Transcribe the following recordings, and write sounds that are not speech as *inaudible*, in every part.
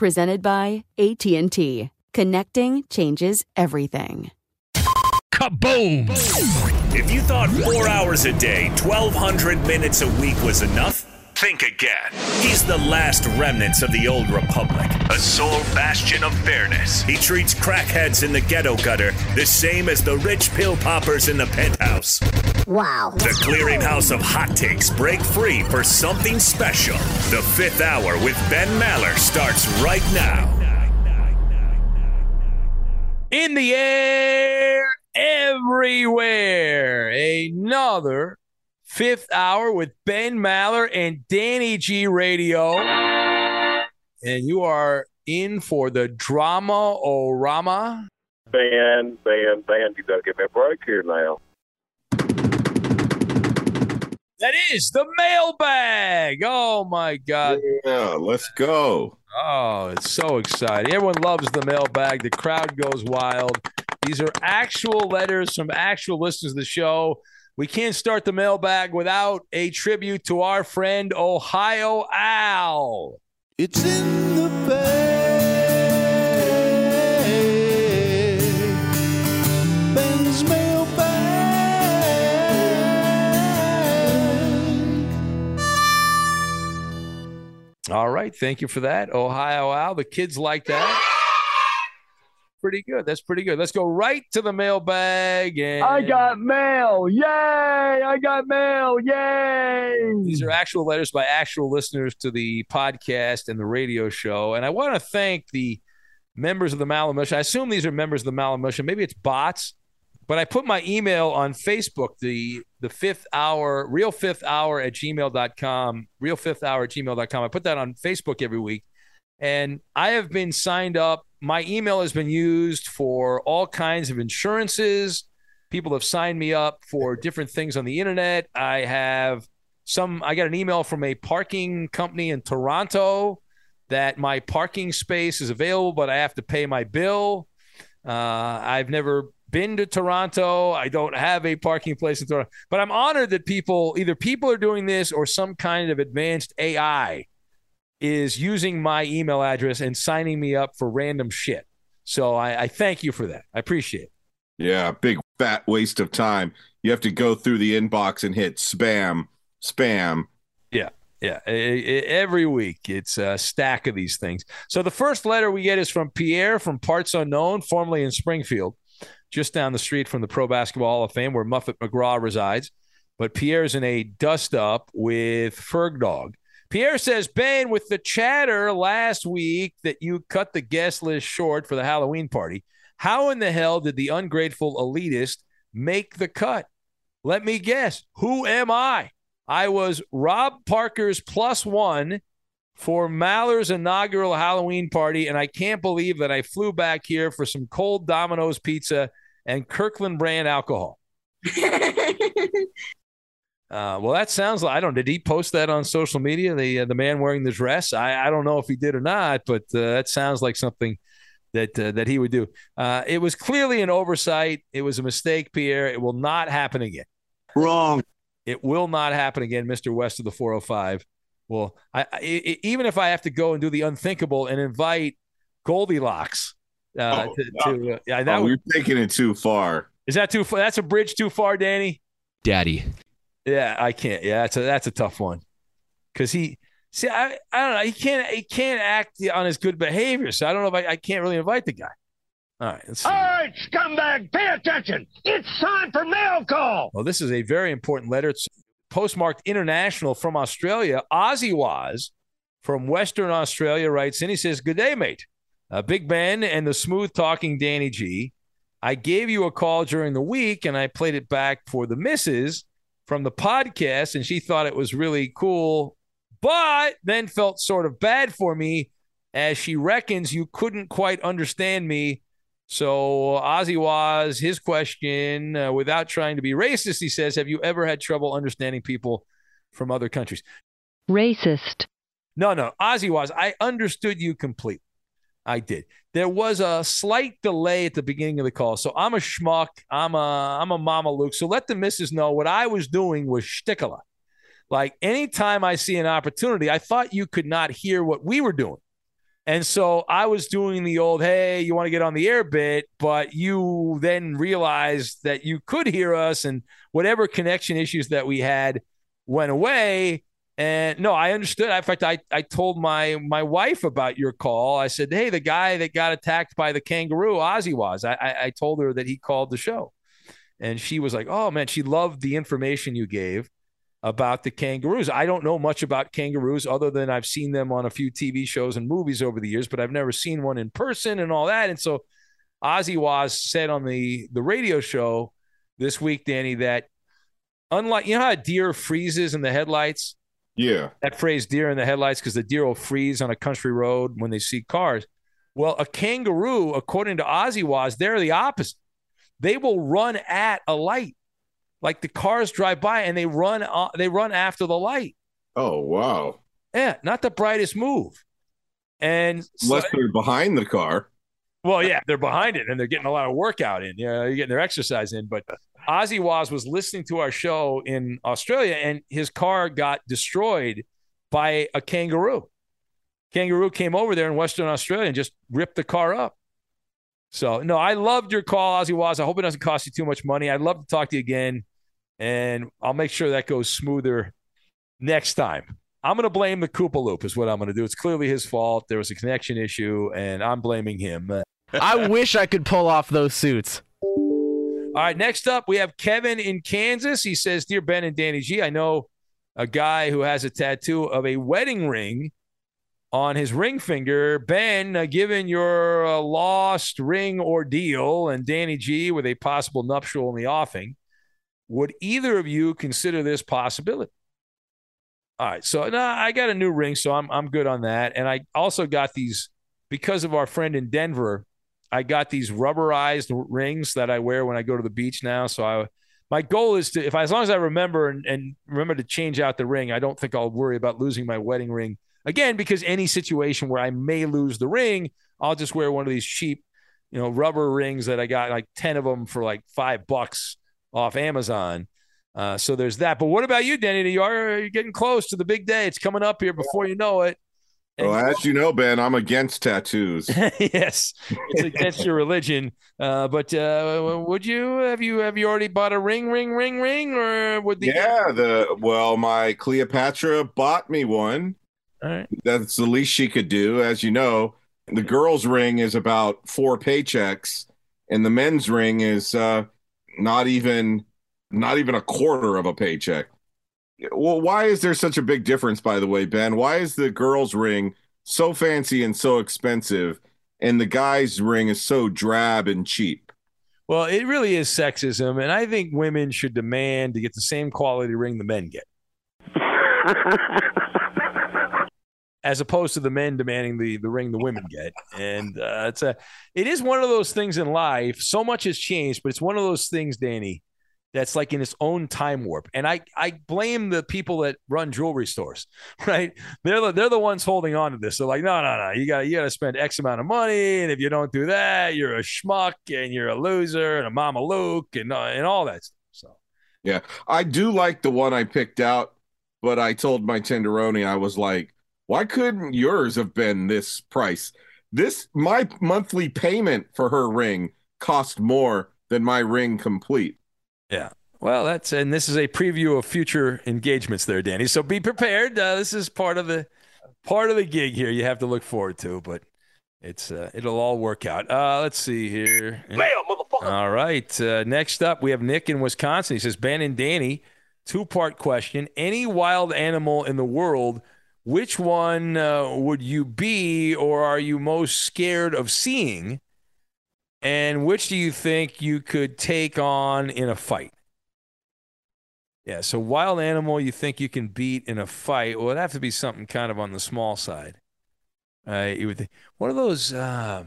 Presented by AT&T. Connecting changes everything. Kaboom! If you thought four hours a day, 1,200 minutes a week was enough, think again. He's the last remnants of the old republic, a sole bastion of fairness. He treats crackheads in the ghetto gutter the same as the rich pill poppers in the penthouse. Wow. The clearinghouse of hot takes break free for something special. The fifth hour with Ben Maller starts right now. In the air, everywhere. Another fifth hour with Ben Maller and Danny G Radio. And you are in for the drama orama. Ben, Ben, Ben, you gotta give me a break here now. That is the mailbag. Oh my God. Yeah, let's go. Oh, it's so exciting. Everyone loves the mailbag. The crowd goes wild. These are actual letters from actual listeners of the show. We can't start the mailbag without a tribute to our friend Ohio Al. It's in the bag. Right. Thank you for that, Ohio Al. The kids like that. Pretty good. That's pretty good. Let's go right to the mailbag. And I got mail. Yay! I got mail. Yay! These are actual letters by actual listeners to the podcast and the radio show. And I want to thank the members of the Malamush. I assume these are members of the Malamush, maybe it's bots. But I put my email on Facebook, the the fifth hour, real fifth hour at gmail.com, real fifth hour at gmail.com. I put that on Facebook every week. And I have been signed up. My email has been used for all kinds of insurances. People have signed me up for different things on the internet. I have some, I got an email from a parking company in Toronto that my parking space is available, but I have to pay my bill. Uh, I've never been to Toronto. I don't have a parking place in Toronto, but I'm honored that people, either people are doing this or some kind of advanced AI is using my email address and signing me up for random shit. So I, I thank you for that. I appreciate it. Yeah, big fat waste of time. You have to go through the inbox and hit spam, spam. Yeah. Yeah. Every week it's a stack of these things. So the first letter we get is from Pierre from Parts Unknown, formerly in Springfield, just down the street from the Pro Basketball Hall of Fame where Muffet McGraw resides. But Pierre's in a dust up with Ferg Dog. Pierre says, Ben, with the chatter last week that you cut the guest list short for the Halloween party, how in the hell did the ungrateful elitist make the cut? Let me guess. Who am I? I was Rob Parker's plus one for Maller's inaugural Halloween party, and I can't believe that I flew back here for some cold Domino's pizza and Kirkland brand alcohol. *laughs* Uh, well, that sounds like I don't. Did he post that on social media? The uh, the man wearing the dress. I, I don't know if he did or not, but uh, that sounds like something that uh, that he would do. Uh, it was clearly an oversight. It was a mistake, Pierre. It will not happen again. Wrong. It will not happen again, Mister West of the 405. Well, I, I, even if I have to go and do the unthinkable and invite Goldilocks uh, Oh, to, to uh, yeah, that oh, would, you're taking it too far. is that too far? That's a bridge too far, Danny. Daddy. Yeah, I can't. Yeah, that's a that's a tough one because he see I, I don't know he can't he can't act on his good behavior. So I don't know if I, I can't really invite the guy. All right, let's see. All right, scumbag, pay attention. It's time for mail call. Well, this is a very important letter. It's postmarked international from Australia. Ozzy Waz from Western Australia writes in. He says, "Good day, mate. Uh, Big Ben and the smooth talking Danny G. I gave you a call during the week and I played it back for the missus from the podcast, and she thought it was really cool, but then felt sort of bad for me as she reckons you couldn't quite understand me. So Ozzy Waz his question, uh, without trying to be racist, he says, "Have you ever had trouble understanding people from other countries?" Racist. No, no, Ozzy Waz. I understood you completely. I did. There was a slight delay at the beginning of the call, so I'm a schmuck. I'm a I'm a mama Luke. So let the missus know what I was doing was shtickala. Like anytime I see an opportunity, I thought you could not hear what we were doing. And so I was doing the old, hey, you want to get on the air bit, but you then realized that you could hear us and whatever connection issues that we had went away. And no, I understood. In fact, I, I told my my wife about your call. I said, hey, the guy that got attacked by the kangaroo, Ozzy Waz. I, I, I told her that he called the show. And she was like, oh, man, she loved the information you gave about the kangaroos. I don't know much about kangaroos other than I've seen them on a few TV shows and movies over the years, but I've never seen one in person and all that. And so Ozzy Waz said on the the radio show this week, Danny, that unlike you know how a deer freezes in the headlights? Yeah. That phrase deer in the headlights because the deer will freeze on a country road when they see cars. Well, a kangaroo, according to Ozzy Waz, they're the opposite. They will run at a light like the cars drive by and they run uh, they run after the light. Oh wow! Yeah, not the brightest move. And so- they're behind the car. well, yeah, they're behind it and they're getting a lot of workout in. Yeah, you're getting their exercise in. But Ozzy Waz was listening to our show in Australia and his car got destroyed by a kangaroo. Kangaroo came over there in Western Australia and just ripped the car up. So no, I loved your call, Ozzy Waz. I hope it doesn't cost you too much money. I'd love to talk to you again, and I'll make sure that goes smoother next time. I'm going to blame the Koopa Loop, is what I'm going to do. It's clearly his fault. There was a connection issue, and I'm blaming him. *laughs* I wish I could pull off those suits. All right, next up, we have Kevin in Kansas. He says, Dear Ben and Danny G, I know a guy who has a tattoo of a wedding ring on his ring finger. Ben, uh, given your uh, lost ring ordeal and Danny G with a possible nuptial in the offing, would either of you consider this possibility? All right, so no, I got a new ring, so I'm I'm good on that. And I also got these because of our friend in Denver. I got these rubberized rings that I wear when I go to the beach now. So I, my goal is to, if I, as long as I remember and, and remember to change out the ring, I don't think I'll worry about losing my wedding ring again because any situation where I may lose the ring, I'll just wear one of these cheap, you know, rubber rings that I got like ten of them for like five bucks off Amazon. Uh, so there's that. But what about you, Denny? You are you're getting close to the big day. It's coming up here before you know it. Well, as you know, Ben, I'm against tattoos. *laughs* yes, it's against your religion. Uh, but uh, would you have you have you already bought a ring, ring, ring, ring, or would the yeah, the well, my Cleopatra bought me one. All right. That's the least she could do, as you know. The girls' ring is about four paychecks, and the men's ring is uh, not even not even a quarter of a paycheck. Well, why is there such a big difference, by the way, Ben? Why is the girls' ring so fancy and so expensive, and the guys' ring is so drab and cheap? Well, it really is sexism, and I think women should demand to get the same quality ring the men get, *laughs* as opposed to the men demanding the the ring the women get. And uh, it's a, it is one of those things in life. So much has changed, but it's one of those things, Danny, that's like in its own time warp. And I I blame the people that run jewelry stores, *laughs* right? They're the, they're the ones holding on to this. They're like, no, no, no, you got you got to spend X amount of money, and if you don't do that, you're a schmuck and you're a loser and a mama Luke and uh, and all that stuff. So Yeah, I do like the one I picked out, but I told my tenderoni I was like, why couldn't yours have been this price? This my monthly payment for her ring cost more than my ring complete. Yeah. Well, that's and this is a preview of future engagements there, Danny. So be prepared. Uh, this is part of the part of the gig here. You have to look forward to, but it's uh, it'll all work out. Uh, let's see here. All right. Uh, next up, we have Nick in Wisconsin. He says, Ben and Danny, two part question. Any wild animal in the world, which one uh, would you be or are you most scared of seeing? And which do you think you could take on in a fight? Yeah, so wild animal you think you can beat in a fight? Well, it'd have to be something kind of on the small side. Uh, you would think, what are those uh,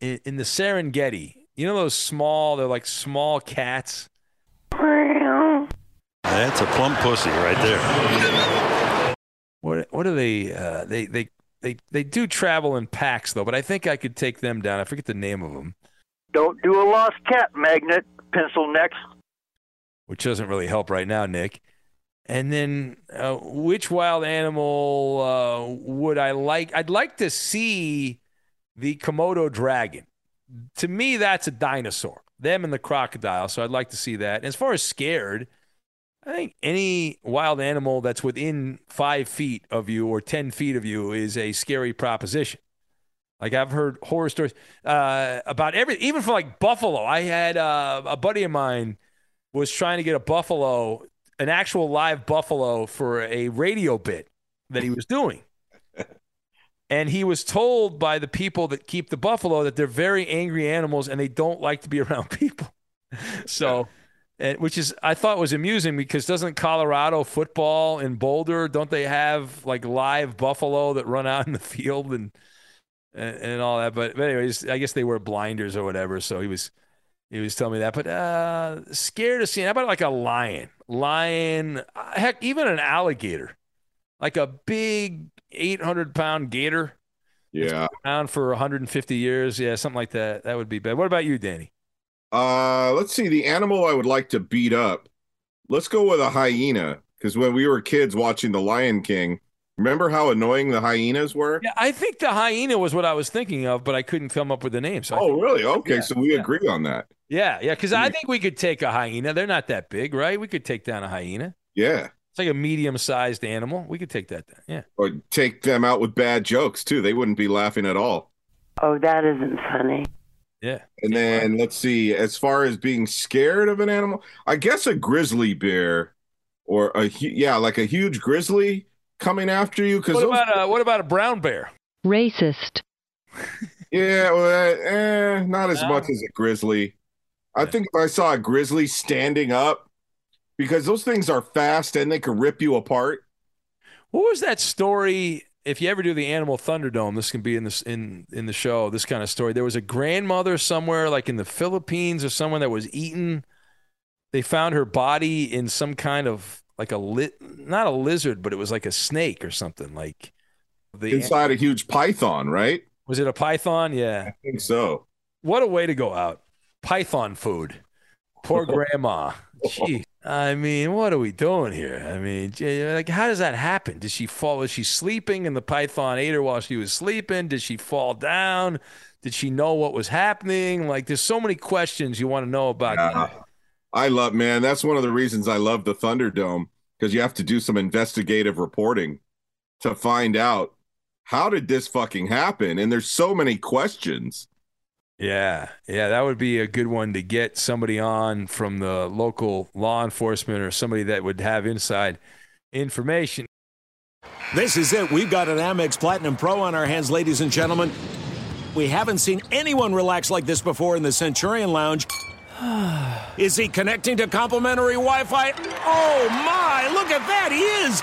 in, in the Serengeti? You know those small? They're like small cats. That's a plump pussy right there. What what are they? Uh, they they they they do travel in packs though, but I think I could take them down. I forget the name of them, Don't do a lost cat magnet, pencil next. which doesn't really help right now, Nick. And then, uh, which wild animal uh, would I like? I'd like to see the Komodo dragon. To me, that's a dinosaur. Them and the crocodile. So I'd like to see that. And as far as scared, I think any wild animal that's within five feet of you or 10 feet of you is a scary proposition. Like I've heard horror stories uh, about every, even for like buffalo. I had uh, a buddy of mine was trying to get a buffalo, an actual live buffalo for a radio bit that he was doing. *laughs* And he was told by the people that keep the buffalo that they're very angry animals and they don't like to be *laughs* around people. So, which is I thought was amusing because doesn't Colorado football in Boulder don't they have like live buffalo that run out in the field and and, and all that? But, but anyways, I guess they wear blinders or whatever. So he was he was telling me that. But uh, scared of seeing how about like a lion, lion, uh, heck, even an alligator, like a big eight hundred pound gator. Yeah. Around for 150 years, yeah, something like that. That would be bad. What about you, Danny? Uh, let's see. The animal I would like to beat up. Let's go with a hyena because when we were kids watching The Lion King, remember how annoying the hyenas were? Yeah, I think the hyena was what I was thinking of, but I couldn't come up with the name. So Oh, think- really? Okay, Yeah, so we yeah. agree on that. Yeah, yeah, because I think we could take a hyena. They're not that big, right? We could take down a hyena. Yeah. It's like a medium-sized animal. We could take that down. Yeah. Or take them out with bad jokes too. They wouldn't be laughing at all. Oh, that isn't funny. Yeah. And then let's see, as far as being scared of an animal, I guess a grizzly bear or a yeah, like a huge grizzly coming after you because What about a what about a brown bear? Racist. *laughs* yeah, well, uh, eh, not as much as a grizzly. I think if I saw a grizzly standing up, because those things are fast and they can rip you apart. What was that story? If you ever do the Animal Thunderdome, this can be in this in in the show. This kind of story. There was a grandmother somewhere, like in the Philippines or someone that was eaten. They found her body in some kind of like a lit, not a lizard, but it was like a snake or something. Like the Inside a huge python, right? was it a python? Yeah, I think so. What a way to go out. Python food. Poor *laughs* grandma. Gee. I mean, what are we doing here? I mean, like, how does that happen? Did she fall? Was she sleeping and the python ate her while she was sleeping? Did she fall down? Did she know what was happening? Like, there's so many questions you want to know about. that. I love, man. That's one of the reasons I love the Thunderdome because you have to do some investigative reporting to find out how did this fucking happen. And there's so many questions. Yeah, yeah, that would be a good one to get somebody on from the local law enforcement or somebody that would have inside information. This is it. We've got an Amex Platinum Pro on our hands, ladies and gentlemen. We haven't seen anyone relax like this before in the Centurion Lounge. *sighs* Is he connecting to complimentary Wi Fi? Oh my, look at that, he is!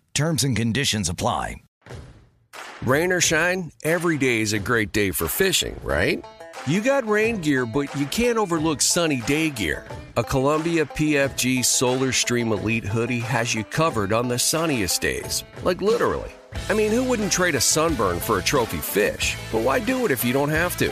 Terms and conditions apply. Rain or shine, every day is a great day for fishing, right? You got rain gear, but you can't overlook sunny day gear. A Columbia PFG Solar Stream Elite hoodie has you covered on the sunniest days. Like literally. I mean, who wouldn't trade a sunburn for a trophy fish? But why do it if you don't have to?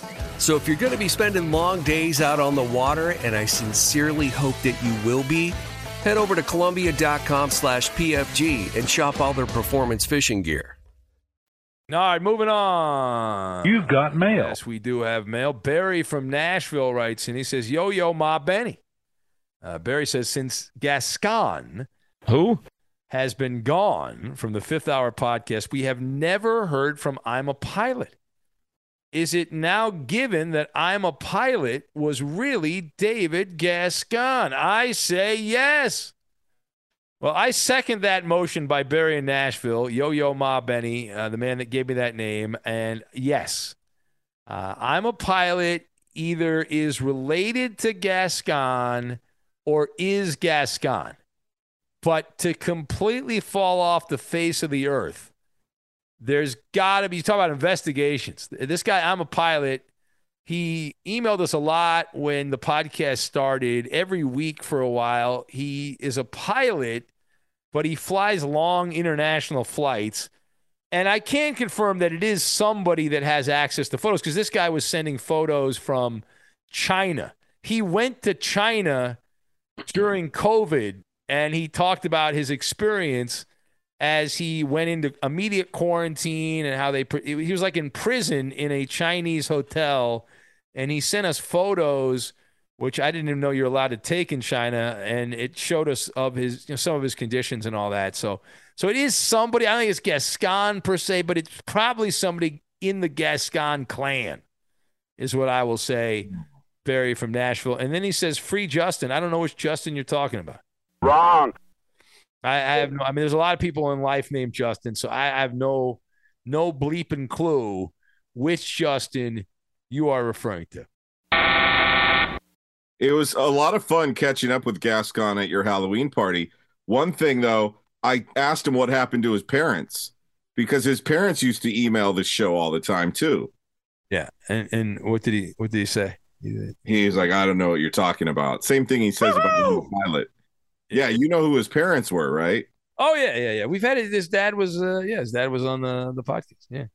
So if you're going to be spending long days out on the water, and I sincerely hope that you will be, head over to Columbia.com slash PFG and shop all their performance fishing gear. All right, moving on. You've got mail. Yes, we do have mail. Barry from Nashville writes, and he says, Yo, yo, Ma Benny. Uh, Barry says, since Gascon who has been gone from the fifth hour podcast, we have never heard from I'm a Pilot. Is it now given that I'm a Pilot was really David Gascon? I say yes. Well, I second that motion by Barry in Nashville, Yo Yo Ma Benny, uh, the man that gave me that name. And yes, uh, I'm a pilot, either is related to Gascon or is Gascon. But to completely fall off the face of the earth, there's got to be, you talk about investigations. This guy, I'm a pilot. He emailed us a lot when the podcast started every week for a while. He is a pilot but he flies long international flights. And I can confirm that it is somebody that has access to photos because this guy was sending photos from China. He went to China during COVID and he talked about his experience as he went into immediate quarantine and how they he was like in prison in a Chinese hotel and he sent us photos which I didn't even know you're allowed to take in China, and it showed us of his you know, some of his conditions and all that. So, so it is somebody. I don't think it's Gascon per se, but it's probably somebody in the Gascon clan, is what I will say. Barry from Nashville, and then he says, "Free Justin." I don't know which Justin you're talking about. Wrong. I, I have no. I mean, there's a lot of people in life named Justin, so I, I have no no bleeping clue which Justin you are referring to. It was a lot of fun catching up with Gascon at your Halloween party. One thing though, I asked him what happened to his parents because his parents used to email the show all the time too. Yeah, and and what did he what did he say? He's like, I don't know what you're talking about. Same thing he says about the pilot. Yeah, you know who his parents were, right? Oh yeah, yeah, yeah. We've had it. His dad was, uh, yeah, his dad was on the the podcast. Yeah.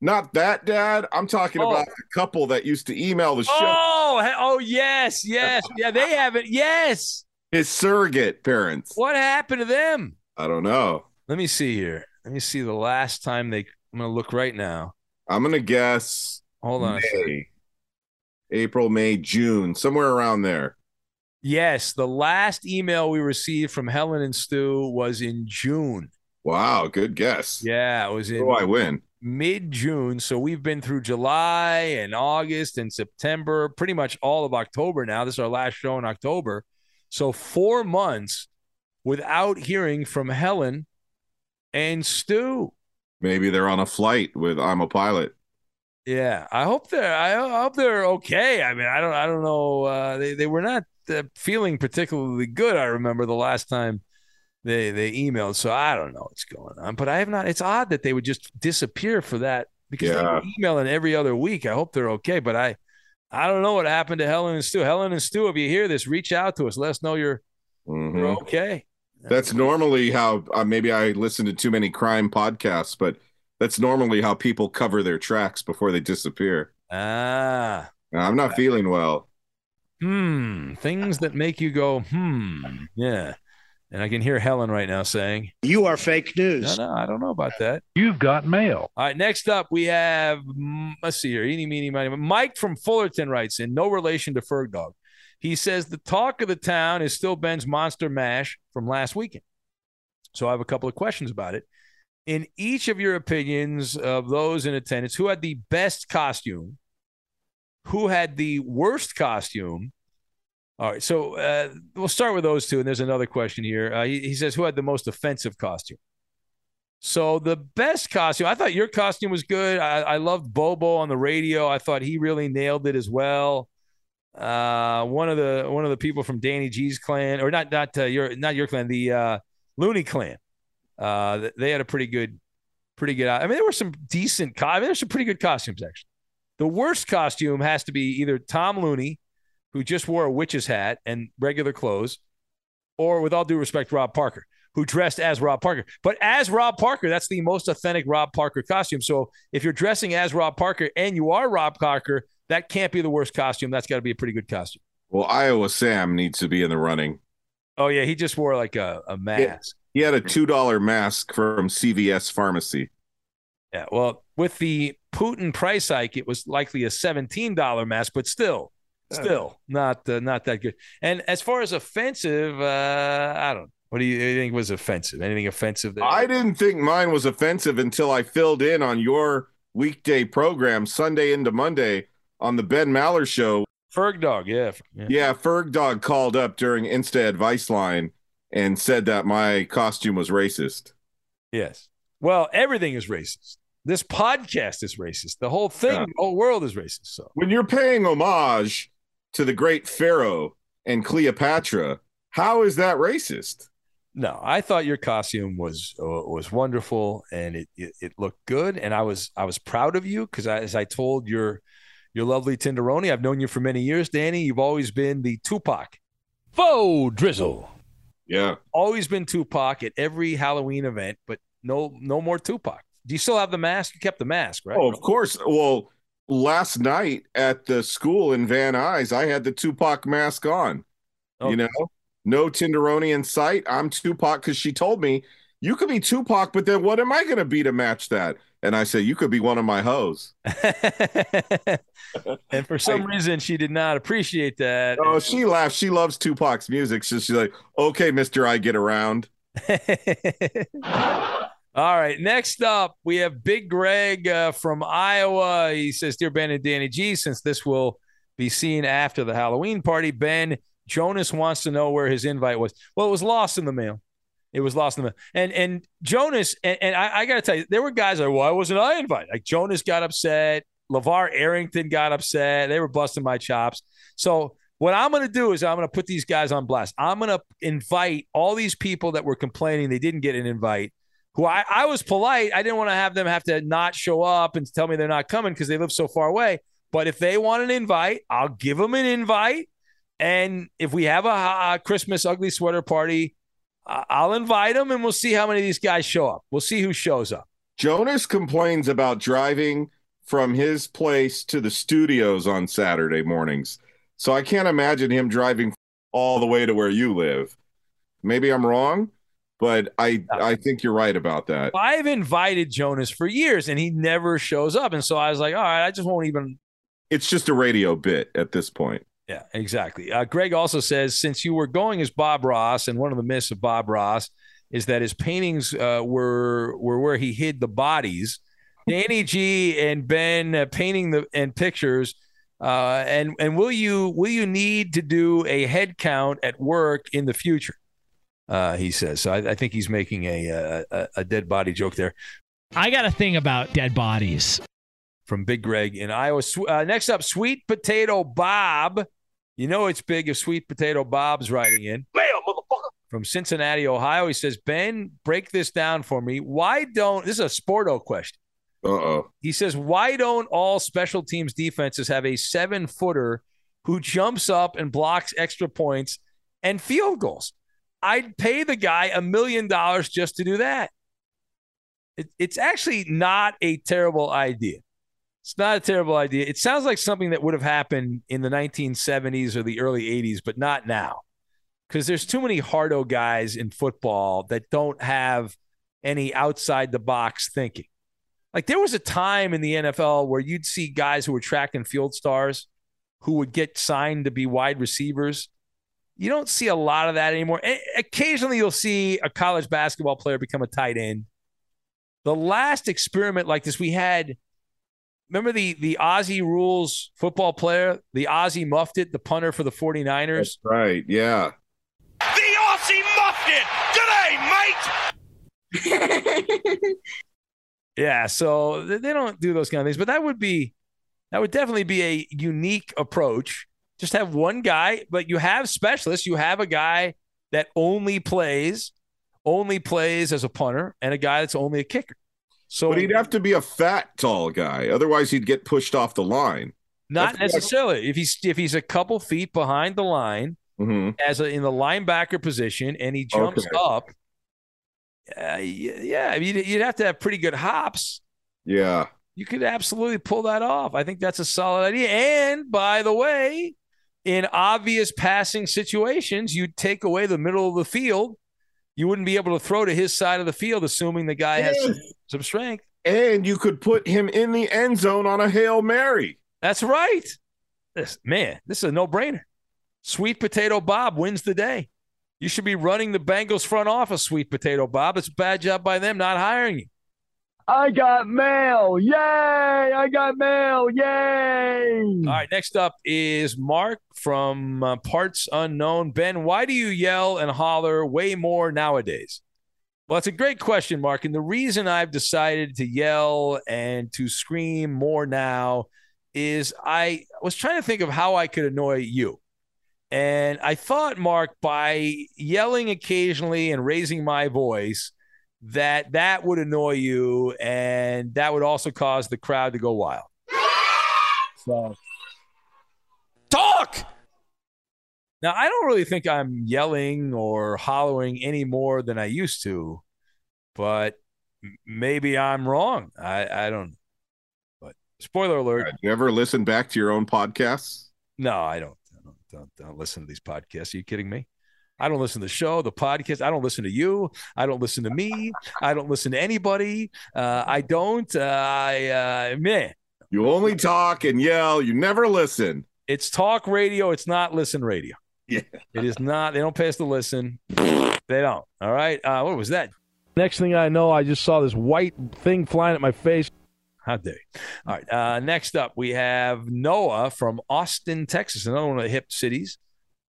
Not that dad. I'm talking Oh. about the couple that used to email the show. Oh, oh yes, yes, *laughs* yeah. They haven't. Yes. His surrogate parents. What happened to them? I don't know. Let me see here. Let me see the last time they. I'm gonna look right now. I'm gonna guess. Hold on a. May. April, May, June, somewhere around there. Yes, the last email we received from Helen and Stu was in June. Wow, good guess. Yeah, it was in Oh, I win. mid June. So we've been through July and August and September, pretty much all of October now. This is our last show in October. So four months without hearing from Helen and Stu. Maybe they're on a flight with I'm a pilot. Yeah, I hope they're. I hope they're okay. I mean, I don't. I don't know. Uh, they they were not feeling particularly good. I remember the last time they they emailed. So I don't know what's going on, but I have not. It's odd that they would just disappear for that because Yeah. they're emailing every other week. I hope they're okay, but I I don't know what happened to Helen and Stu. Helen and Stu, if you hear this, reach out to us. Let us know you're Mhm. you're okay. That's normally how uh, maybe I listen to too many crime podcasts, but that's normally how people cover their tracks before they disappear. Ah, I'm not feeling well. Hmm. Things that make you go hmm. Yeah, and I can hear Helen right now saying, You are fake news. No, no, I don't know about that. You've got mail. All right, next up we have mm, let's see here. Eeny, meeny, miny. Mike from Fullerton writes in no relation to Ferg Dog. He says the talk of the town is still Ben's Monster Mash from last weekend. So I have a couple of questions about it. In each of your opinions of those in attendance, who had the best costume? Who had the worst costume? All right, so uh, we'll start with those two, and there's another question here. Uh, he, he says, "Who had the most offensive costume?" So the best costume, I thought your costume was good. I, I loved Bobo on the radio. I thought he really nailed it as well. Uh, one of the one of the people from Danny G's clan, or not not uh, your not your clan, the uh, Looney clan. Uh, they had a pretty good, pretty good. I mean, there were some decent. I mean, there's some pretty good costumes actually. The worst costume has to be either Tom Looney, who just wore a witch's hat and regular clothes, or with all due respect, Rob Parker, who dressed as Rob Parker. But as Rob Parker, that's the most authentic Rob Parker costume. So if you're dressing as Rob Parker and you are Rob Parker, that can't be the worst costume. That's got to be a pretty good costume. Well, Iowa Sam needs to be in the running. Oh yeah, he just wore like a, a mask. He had a two dollar mask from CVS Pharmacy. Yeah. Well, with the Putin price hike, it was likely a seventeen dollar mask, but still, still not uh, not that good. And as far as offensive, uh, I don't. What do you, you think was offensive? Anything offensive there? I didn't think mine was offensive until I filled in on your weekday program Sunday into Monday on the Ben Maller show. Ferg Dog, yeah, yeah. Yeah, Ferg Dog called up during Insta Advice Line and said that my costume was racist. Yes. Well, everything is racist. This podcast is racist. The whole thing, the whole world is racist. So When you're paying homage to the great Pharaoh and Cleopatra, how is that racist? no, I thought your costume was uh, was wonderful and it, it it looked good, and I was I was proud of you because as I told your your lovely Tinderoni, I've known you for many years, Danny. You've always been the Tupac. Faux drizzle. Yeah. Always been Tupac at every Halloween event, but no no more Tupac. Do you still have the mask? You kept the mask, right? Oh, of course. Well, last night at the school in Van Nuys, I had the Tupac mask on. Oh. You know, no Tinderoni in sight. I'm Tupac because she told me you could be Tupac, but then what am I going to be to match that? And I said, you could be one of my hoes. *laughs* *laughs* and for some reason, she did not appreciate that. Oh, she laughed. She loves Tupac's music. So she's like, okay, Mister, I get around. *laughs* All right. Next up, we have Big Greg uh, from Iowa. He says, Dear Ben and Danny G, since this will be seen after the Halloween party, Ben, Jonas wants to know where his invite was. Well, it was lost in the mail. It was lost in the mail. And and Jonas, and, and I, I got to tell you, there were guys like, why wasn't I invited? Like Jonas got upset. LaVar Arrington got upset. They were busting my chops. So what I'm going to do is I'm going to put these guys on blast. I'm going to invite all these people that were complaining they didn't get an invite who I, I was polite. I didn't want to have them have to not show up and tell me they're not coming because they live so far away. But if they want an invite, I'll give them an invite. And if we have a, a Christmas ugly sweater party, I'll invite them and we'll see how many of these guys show up. We'll see who shows up. Jonas complains about driving from his place to the studios on Saturday mornings. So I can't imagine him driving all the way to where you live. Maybe I'm wrong, but I I think you're right about that. I've invited Jonas for years and he never shows up. And so I was like, all right, I just won't even It's just a radio bit at this point. Yeah, exactly. Uh, Greg also says since you were going as Bob Ross, and one of the myths of Bob Ross is that his paintings uh, were were where he hid the bodies. Danny G and Ben uh, painting the and pictures. Uh, and and will you will you need to do a head count at work in the future? Uh, he says. So I, I think he's making a, a a dead body joke there. I got a thing about dead bodies. from Big Greg in Iowa. Uh, next up, Sweet Potato Bob. You know it's big if Sweet Potato Bob's writing in. Bam, motherfucker. from Cincinnati, Ohio. He says, Ben, break this down for me. Why don't, this is a Sporto question. Uh oh. He says, why don't all special teams defenses have a seven footer who jumps up and blocks extra points and field goals? I'd pay the guy a million dollars just to do that. It, it's actually not a terrible idea. It's not a terrible idea. It sounds like something that would have happened in the 1970s or the early 80s, but not now. Because there's too many hardo guys in football that don't have any outside the box thinking. Like there was a time in the NFL where you'd see guys who were track and field stars who would get signed to be wide receivers. You don't see a lot of that anymore. Occasionally you'll see a college basketball player become a tight end. The last experiment like this we had remember the the Aussie Rules football player, the Aussie muffed it, the punter for the 49ers? That's right. Yeah. The Aussie muffed it! G'day, mate! *laughs* Yeah, so they don't do those kind of things, but that would be that would definitely be a unique approach. Just have one guy, but you have specialists. You have a guy that only plays, only plays as a punter, and a guy that's only a kicker. So, but he'd have to be a fat, tall guy. Otherwise, he'd get pushed off the line. Not That's necessarily. Like- if he's if he's a couple feet behind the line, mm-hmm. as a, in the linebacker position, and he jumps okay. up, uh, yeah, you'd, you'd have to have pretty good hops. Yeah. You could absolutely pull that off. I think that's a solid idea. And by the way, in obvious passing situations, you'd take away the middle of the field. You wouldn't be able to throw to his side of the field, assuming the guy has some, some strength. And you could put him in the end zone on a Hail Mary. That's right. This man, this is a no-brainer. Sweet Potato Bob wins the day. You should be running the Bengals front office, Sweet Potato Bob. It's a bad job by them not hiring you. I got mail. Yay! I got mail. Yay! All right, next up is Mark from uh, Parts Unknown. Ben, why do you yell and holler way more nowadays? Well, it's a great question, Mark. And the reason I've decided to yell and to scream more now is I was trying to think of how I could annoy you. And I thought, Mark, by yelling occasionally and raising my voice, that that would annoy you and that would also cause the crowd to go wild. So talk. Now I don't really think I'm yelling or hollering any more than I used to, but maybe I'm wrong. I I don't. But spoiler alert. You ever listen back to your own podcasts? No, I don't. I don't, don't, don't listen to these podcasts. Are you kidding me? I don't listen to the show, the podcast. I don't listen to you. I don't listen to me. I don't listen to anybody. Uh, I don't. Uh, I uh, man. You only talk and yell. You never listen. It's talk radio. It's not listen radio. Yeah. It is not. They don't pay us to listen. They don't. All right. Uh, what was that? Next thing I know, I just saw this white thing flying at my face. How dare you? All right. Uh, next up, we have Noah from Austin, Texas, another one of the hip cities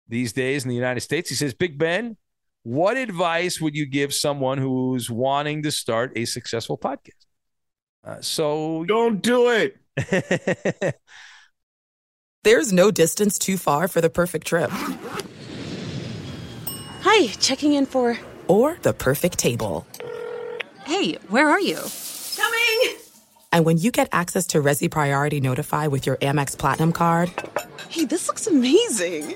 these days in the United States. He says, Big Ben, what advice would you give someone who's wanting to start a successful podcast? Uh, so don't do it. *laughs* There's no distance too far for the perfect trip. Hi, checking in for. Or the perfect table. Hey, where are you? Coming! And when you get access to Resy Priority Notify with your Amex Platinum card. Hey, this looks amazing!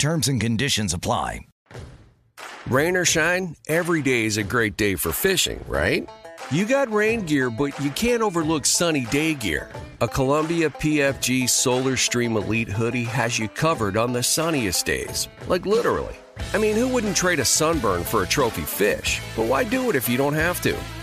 Terms and conditions apply. Rain or shine, every day is a great day for fishing, right? You got rain gear, but you can't overlook sunny day gear. A Columbia PFG Solar Stream Elite hoodie has you covered on the sunniest days. Like literally. I mean, who wouldn't trade a sunburn for a trophy fish? But why do it if you don't have to?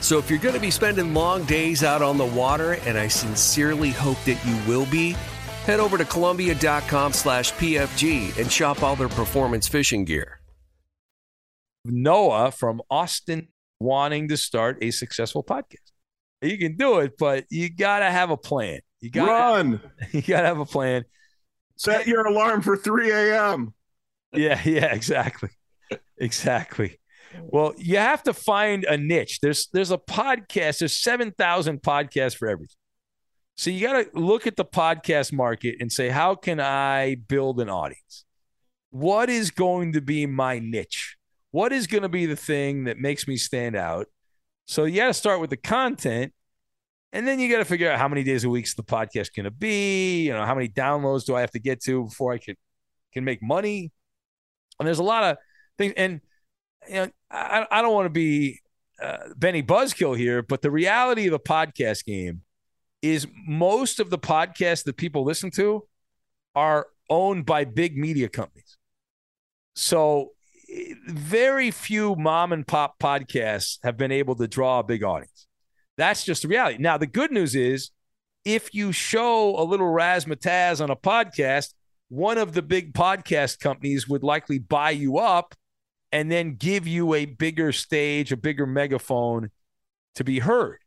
So if you're going to be spending long days out on the water, and I sincerely hope that you will be, head over to Columbia.com slash PFG and shop all their performance fishing gear. Noah from Austin wanting to start a successful podcast. You can do it, but you got to have a plan. You got Run. *laughs* You got to have a plan. Set your alarm for 3 a.m. Yeah, yeah, exactly. exactly. Well, you have to find a niche. There's there's a podcast, there's 7,000 podcasts for everything. So you got to look at the podcast market and say how can I build an audience? What is going to be my niche? What is going to be the thing that makes me stand out? So you got to start with the content and then you got to figure out how many days a week is the podcast going to be, you know, how many downloads do I have to get to before I can can make money? And there's a lot of things and you know, I, I don't want to be uh, Benny Buzzkill here, but the reality of the podcast game is most of the podcasts that people listen to are owned by big media companies. So very few mom and pop podcasts have been able to draw a big audience. That's just the reality. Now, the good news is if you show a little razzmatazz on a podcast, one of the big podcast companies would likely buy you up and then give you a bigger stage, a bigger megaphone to be heard.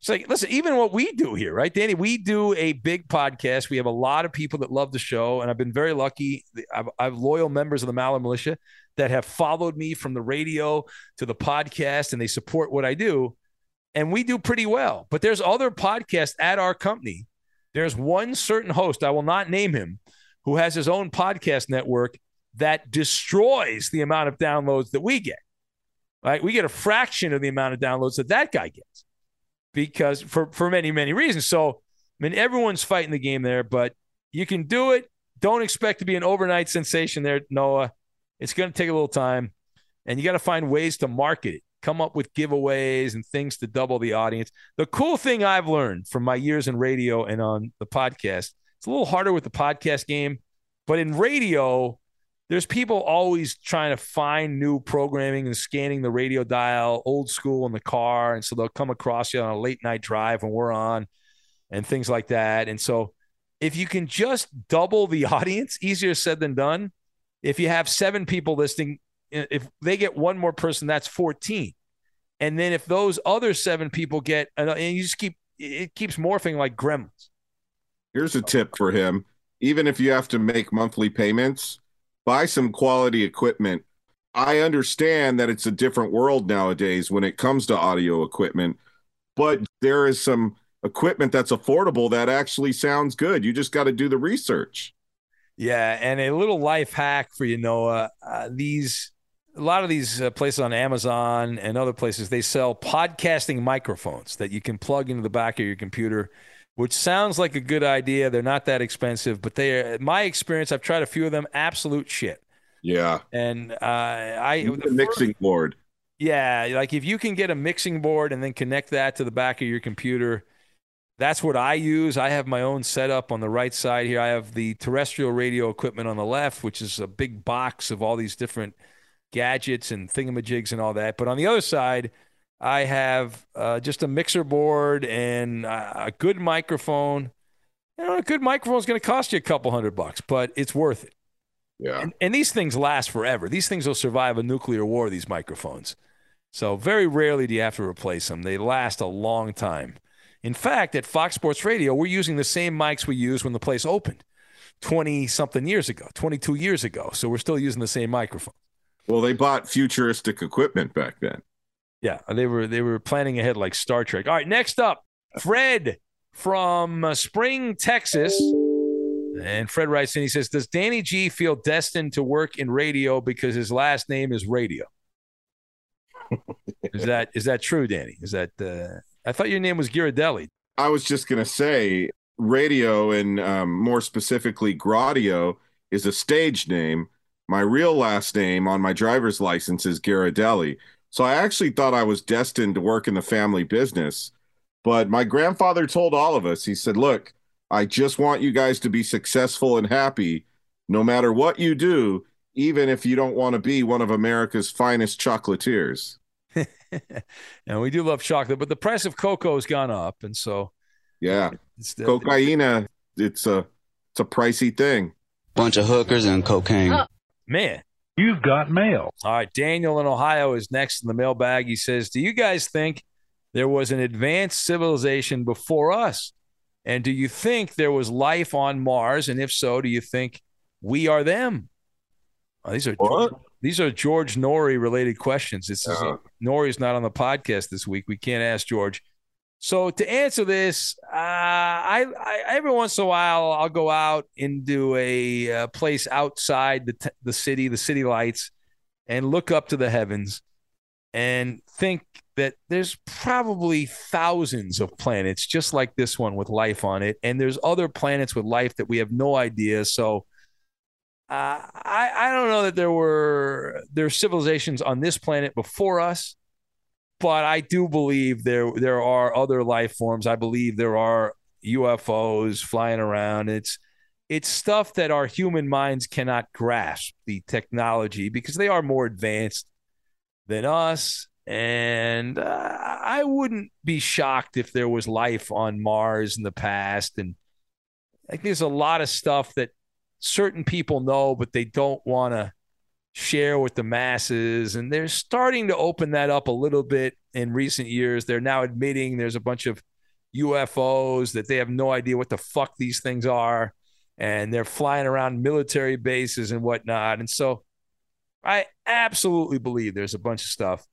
It's like, listen, even what we do here, right, Danny? We do a big podcast. We have a lot of people that love the show, and I've been very lucky. I've, I've loyal members of the Maller Militia that have followed me from the radio to the podcast, and they support what I do. And we do pretty well. But there's other podcasts at our company. There's one certain host, I will not name him, who has his own podcast network that destroys the amount of downloads that we get. Right? We get a fraction of the amount of downloads that that guy gets because for for many many reasons. So I mean, everyone's fighting the game there, but you can do it. Don't expect to be an overnight sensation there, Noah. It's going to take a little time, and you got to find ways to market it. Come up with giveaways and things to double the audience. The cool thing I've learned from my years in radio and on the podcast, it's a little harder with the podcast game, but in radio, there's people always trying to find new programming and scanning the radio dial old school in the car. And so they'll come across you on a late night drive when we're on and things like that. And so if you can just double the *laughs* audience easier said than done. If you have seven people listening if they get one more person that's 14 and then if those other seven people get and you just keep it keeps morphing like gremlins. Here's a tip for him. Even if you have to make monthly payments buy some quality equipment. I understand that it's a different world nowadays when it comes to audio equipment, but there is some equipment that's affordable that actually sounds good. You just got to do the research. Yeah, and a little life hack for you, Noah. Uh, these a lot of these uh, places on Amazon and other places they sell podcasting microphones that you can plug into the back of your computer which sounds like a good idea. They're not that expensive, but they are, my experience, I've tried a few of them, absolute shit. Yeah. And uh, I, the mixing first, board. Yeah. Like if you can get a mixing board and then connect that to the back of your computer, that's what I use. I have my own setup on the right side here. I have the terrestrial radio equipment on the left, which is a big box of all these different gadgets and thingamajigs and all that. But on the other side, I have uh, just a mixer board and a good microphone. You know, a good microphone is going to cost you a couple hundred bucks, but it's worth it. Yeah. And, and, these things last forever. These things will survive a nuclear war, these microphones. So very rarely do you have to replace them. They last a long time. In fact, at Fox Sports Radio, we're using the same mics we used when the place opened 20 something years ago, 22 years ago. So we're still using the same microphone. Well, they bought futuristic equipment back then. Yeah, they were they were planning ahead like Star Trek. All right, next up, Fred from uh, Spring, Texas. And Fred writes in, he says, Does Danny G feel destined to work in radio because his last name is radio? is that is that true, Danny? Is that uh, I thought your name was Ghirardelli. I was just gonna say radio and um, more specifically Gradio is a stage name. My real last name on my driver's license is Ghirardelli. So I actually thought I was destined to work in the family business. But my grandfather told all of us, he said, Look, I just want you guys to be successful and happy no matter what you do, even if you don't want to be one of America's finest chocolatiers. *laughs* and we do love chocolate, but the price of cocoa has gone up. And so, yeah, it's the, cocaine, it's a, it's a pricey thing. Bunch of hookers and cocaine. Man, You've got mail. All right, Daniel in Ohio is next in the mailbag. He says, "Do you guys think there was an advanced civilization before us? And do you think there was life on Mars? And if so, do you think we are them?" Oh, these are George, these are George Noory related questions. This is uh, Noory's not on the podcast this week. We can't ask George. So to answer this, uh, I, I, every once in a while I'll go out into a, a place outside the t- the city, the city lights, and look up to the heavens, and think that there's probably thousands of planets just like this one with life on it, and there's other planets with life that we have no idea. So. Uh, I, I don't know that there were there are civilizations on this planet before us but I do believe there there are other life forms. I believe there are UFOs flying around. It's it's stuff that our human minds cannot grasp the technology because they are more advanced than us. And uh, I wouldn't be shocked if there was life on Mars in the past. And think there's a lot of stuff that certain people know, but they don't want to share with the masses. And they're starting to open that up a little bit in recent years. They're now admitting there's a bunch of UFOs that they have no idea what the fuck these things are. And they're flying around military bases and whatnot. And so I absolutely believe there's a bunch of stuff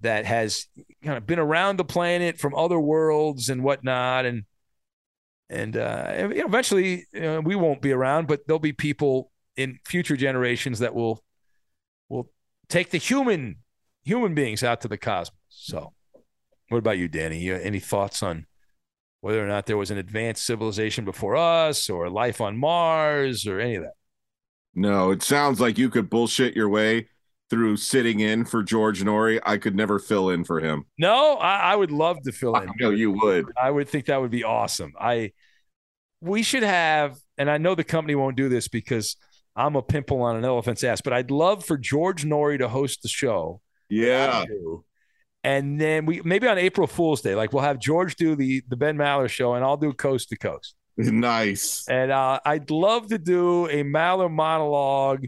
that has kind of been around the planet from other worlds and whatnot. And and uh, eventually uh, we won't be around, but there'll be people in future generations that will will take the human human beings out to the cosmos. So, what about you, Danny? You, any thoughts on whether or not there was an advanced civilization before us, or life on Mars, or any of that? No, it sounds like you could bullshit your way through sitting in for George Noory. I could never fill in for him. No, I, I would love to fill in. I know you would. I would think that would be awesome. I we should have, and I know the company won't do this because I'm a pimple on an elephant's ass, but I'd love for George Noory to host the show. Yeah. And then we maybe on April Fool's Day, like we'll have George do the the Ben Maller show, and I'll do coast to coast. Nice. And uh, I'd love to do a Maller monologue,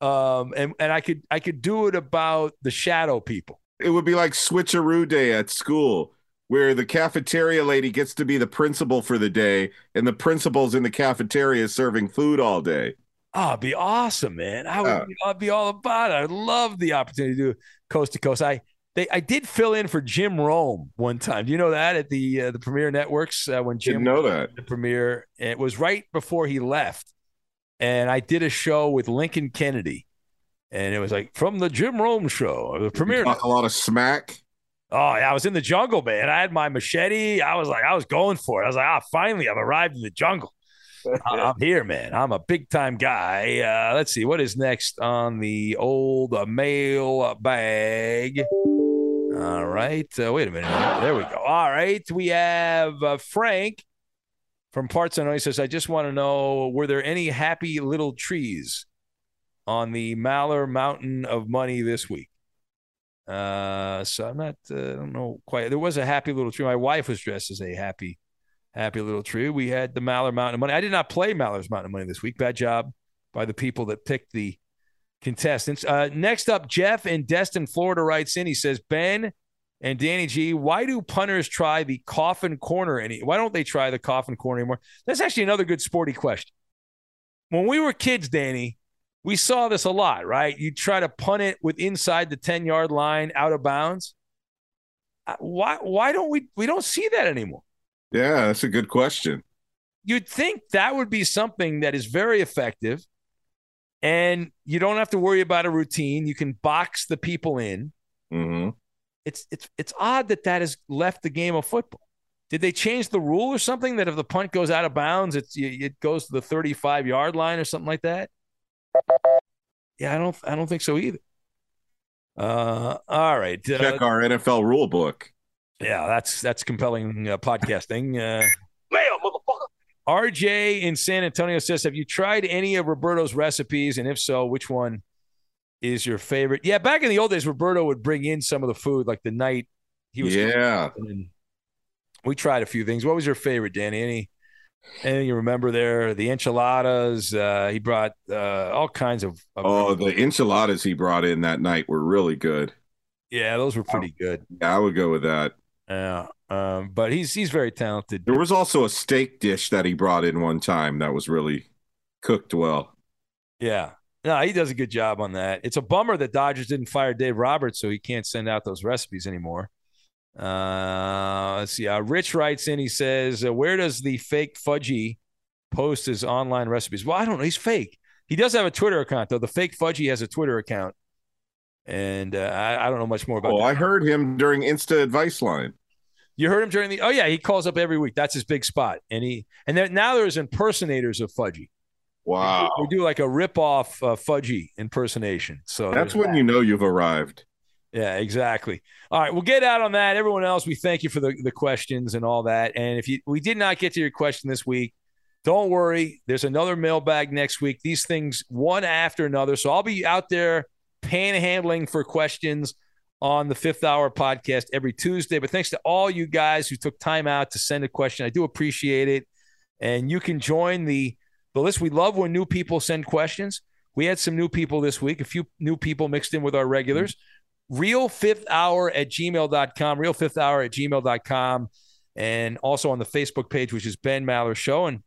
um, and and I could I could do it about the shadow people. It would be like switcheroo day at school where the cafeteria lady gets to be the principal for the day and the principal's in the cafeteria serving food all day. Oh, it'd be awesome, man. I would I'd be all about it. I'd love the opportunity to do coast to coast. I they I did fill in for Jim Rome one time. Do you know that at the uh, the Premiere Networks uh, when Jim Didn't know that the premiere? It was right before he left, and I did a show with Lincoln Kennedy, and it was like from the Jim Rome show, the premiere. Talk a lot of smack. Oh, yeah, I was in the jungle, man. I had my machete. I was like, I was going for it. I was like, ah, finally, I've arrived in the jungle. *laughs* I'm here, man. I'm a big time guy. Uh, let's see what is next on the old uh, mail bag. All right. Uh, wait a minute. There we go. All right. We have uh, Frank from Parts Unknown. He says, I just want to know were there any happy little trees on the Maller Mountain of Money this week? Uh, so I'm not, uh, I don't know quite. There was a happy little tree. My wife was dressed as a happy happy little tree. We had the Maller Mountain of Money. I did not play Maller's Mountain of Money this week. Bad job by the people that picked the contestants. Uh, next up, Jeff in Destin, Florida writes in. He says, Ben and Danny G, why do punters try the coffin corner any? Why don't they try the coffin corner anymore? That's actually another good sporty question. When we were kids, Danny, we saw this a lot, right? You try to punt it with inside the 10 yard line out of bounds. Uh, why, why don't we, we don't see that anymore? Yeah, that's a good question. You'd think that would be something that is very effective and you don't have to worry about a routine. You can box the people in. Mm-hmm. it's it's it's odd that that has left the game of football. Did they change the rule or something that if the punt goes out of bounds, it's it goes to the 35 yard line or something like that? Yeah, I don't I don't think so either. Uh, all right. Uh, Check our NFL rule book. Yeah, that's that's compelling uh, podcasting. Uh, RJ in San Antonio says, "Have you tried any of Roberto's recipes, and if so, which one is your favorite?" Yeah, back in the old days, Roberto would bring in some of the food, like the night he was. Yeah, we tried a few things. What was your favorite, Danny? Any anything you remember there? The enchiladas. Uh, he brought uh, all kinds of, of. Oh, the enchiladas he brought in that night were really good. Yeah, those were pretty good. Yeah, I would go with that. Yeah, um, but he's he's very talented. There was also a steak dish that he brought in one time that was really cooked well. Yeah, no, he does a good job on that. It's a bummer that Dodgers didn't fire Dave Roberts, so he can't send out those recipes anymore. Uh, let's see. Uh, Rich writes in. He says, uh, "Where does the fake Fudgy post his online recipes?" Well, I don't know. He's fake. He does have a Twitter account though. The fake Fudgy has a Twitter account, and uh, I, I, don't know much more about. Oh, that. I heard him during Insta Advice Line. You heard him during the. Oh yeah, he calls up every week. That's his big spot, and he and there, now there's impersonators of Fudgy. Wow. We do, we do like a rip off uh, Fudgy impersonation. So that's when that. you know you've arrived. Yeah, exactly. All right, we'll get out on that. Everyone else, we thank you for the, the questions and all that. And if you we did not get to your question this week, don't worry. There's another mailbag next week. These things one after another. So I'll be out there panhandling for questions on the fifth hour podcast every Tuesday. But thanks to all you guys who took time out to send a question. I do appreciate it. And you can join the the list. We love when new people send questions. We had some new people this week, a few new people mixed in with our regulars. Mm-hmm real fifth hour at gmail.com, real fifth hour at gmail.com, and also on the Facebook page, which is Ben Maller Show. And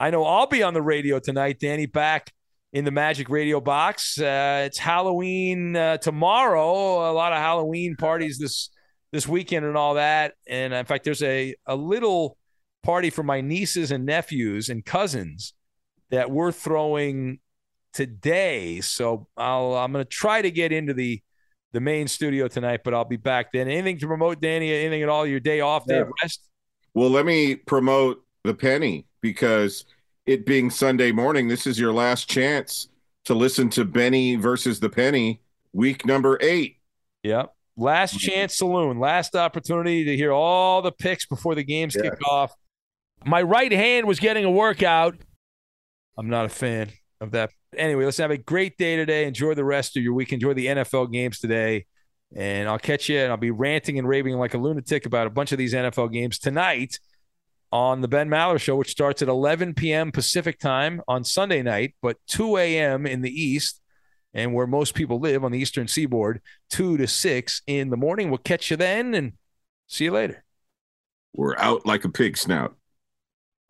I know I'll be on the radio tonight, Danny, back in the Magic Radio box. Uh, it's Halloween uh, tomorrow, a lot of Halloween parties this this weekend and all that. And in fact, there's a, a little party for my nieces and nephews and cousins that we're throwing today. So I'll, I'm going to try to get into the the main studio tonight, but I'll be back then. Anything to promote, Danny? Anything at all? Your day off, day yeah. of rest? Well, let me promote the penny because it being Sunday morning, this is your last chance to listen to Benny versus the penny, week number eight. Yep. Last mm-hmm. chance saloon, last opportunity to hear all the picks before the games yeah. kick off. My right hand was getting a workout. I'm not a fan of that. Anyway, let's have a great day today. Enjoy the rest of your week. Enjoy the NFL games today. And I'll catch you and I'll be ranting and raving like a lunatic about a bunch of these NFL games tonight on the Ben Maller Show, which starts at 11 p.m. Pacific time on Sunday night, but 2 a.m. in the East and where most people live on the Eastern Seaboard, 2 to 6 in the morning. We'll catch you then and see you later. We're out like a pig snout.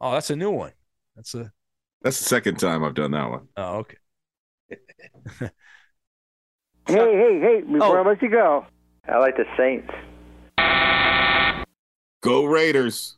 Oh, that's a new one. That's a that's the second time I've done that one. Oh, okay. *laughs* hey, hey, hey! Before oh. I let you go, I like the Saints. Go Raiders!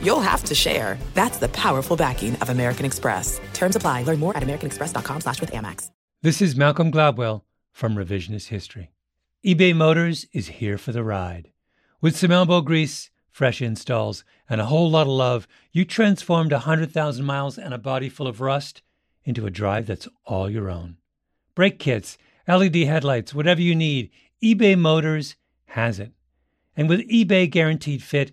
you'll have to share. That's the powerful backing of American Express. Terms apply. Learn more at americanexpress.com slash with Amex. This is Malcolm Gladwell from Revisionist History. eBay Motors is here for the ride. With some elbow grease, fresh installs, and a whole lot of love, you transformed 100,000 miles and a body full of rust – into a drive that's all your own. Brake kits, LED headlights, whatever you need, eBay Motors has it. And with eBay Guaranteed Fit,